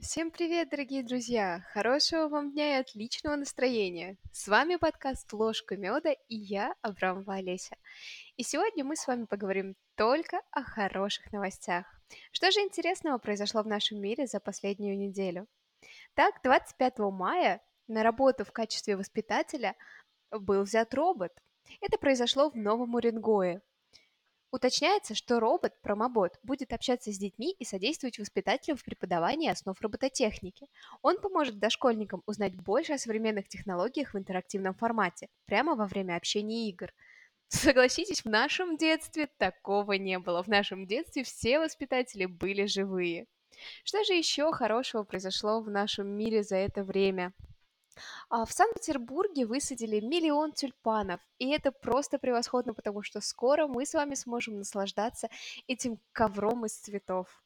Всем привет, дорогие друзья! Хорошего вам дня и отличного настроения! С вами подкаст «Ложка меда» и я, Абрамова Олеся. И сегодня мы с вами поговорим только о хороших новостях. Что же интересного произошло в нашем мире за последнюю неделю? Так, 25 мая на работу в качестве воспитателя был взят робот. Это произошло в Новом Уренгое, Уточняется, что робот-промобот будет общаться с детьми и содействовать воспитателям в преподавании основ робототехники. Он поможет дошкольникам узнать больше о современных технологиях в интерактивном формате, прямо во время общения игр. Согласитесь, в нашем детстве такого не было. В нашем детстве все воспитатели были живые. Что же еще хорошего произошло в нашем мире за это время? А в Санкт-Петербурге высадили миллион тюльпанов, и это просто превосходно, потому что скоро мы с вами сможем наслаждаться этим ковром из цветов.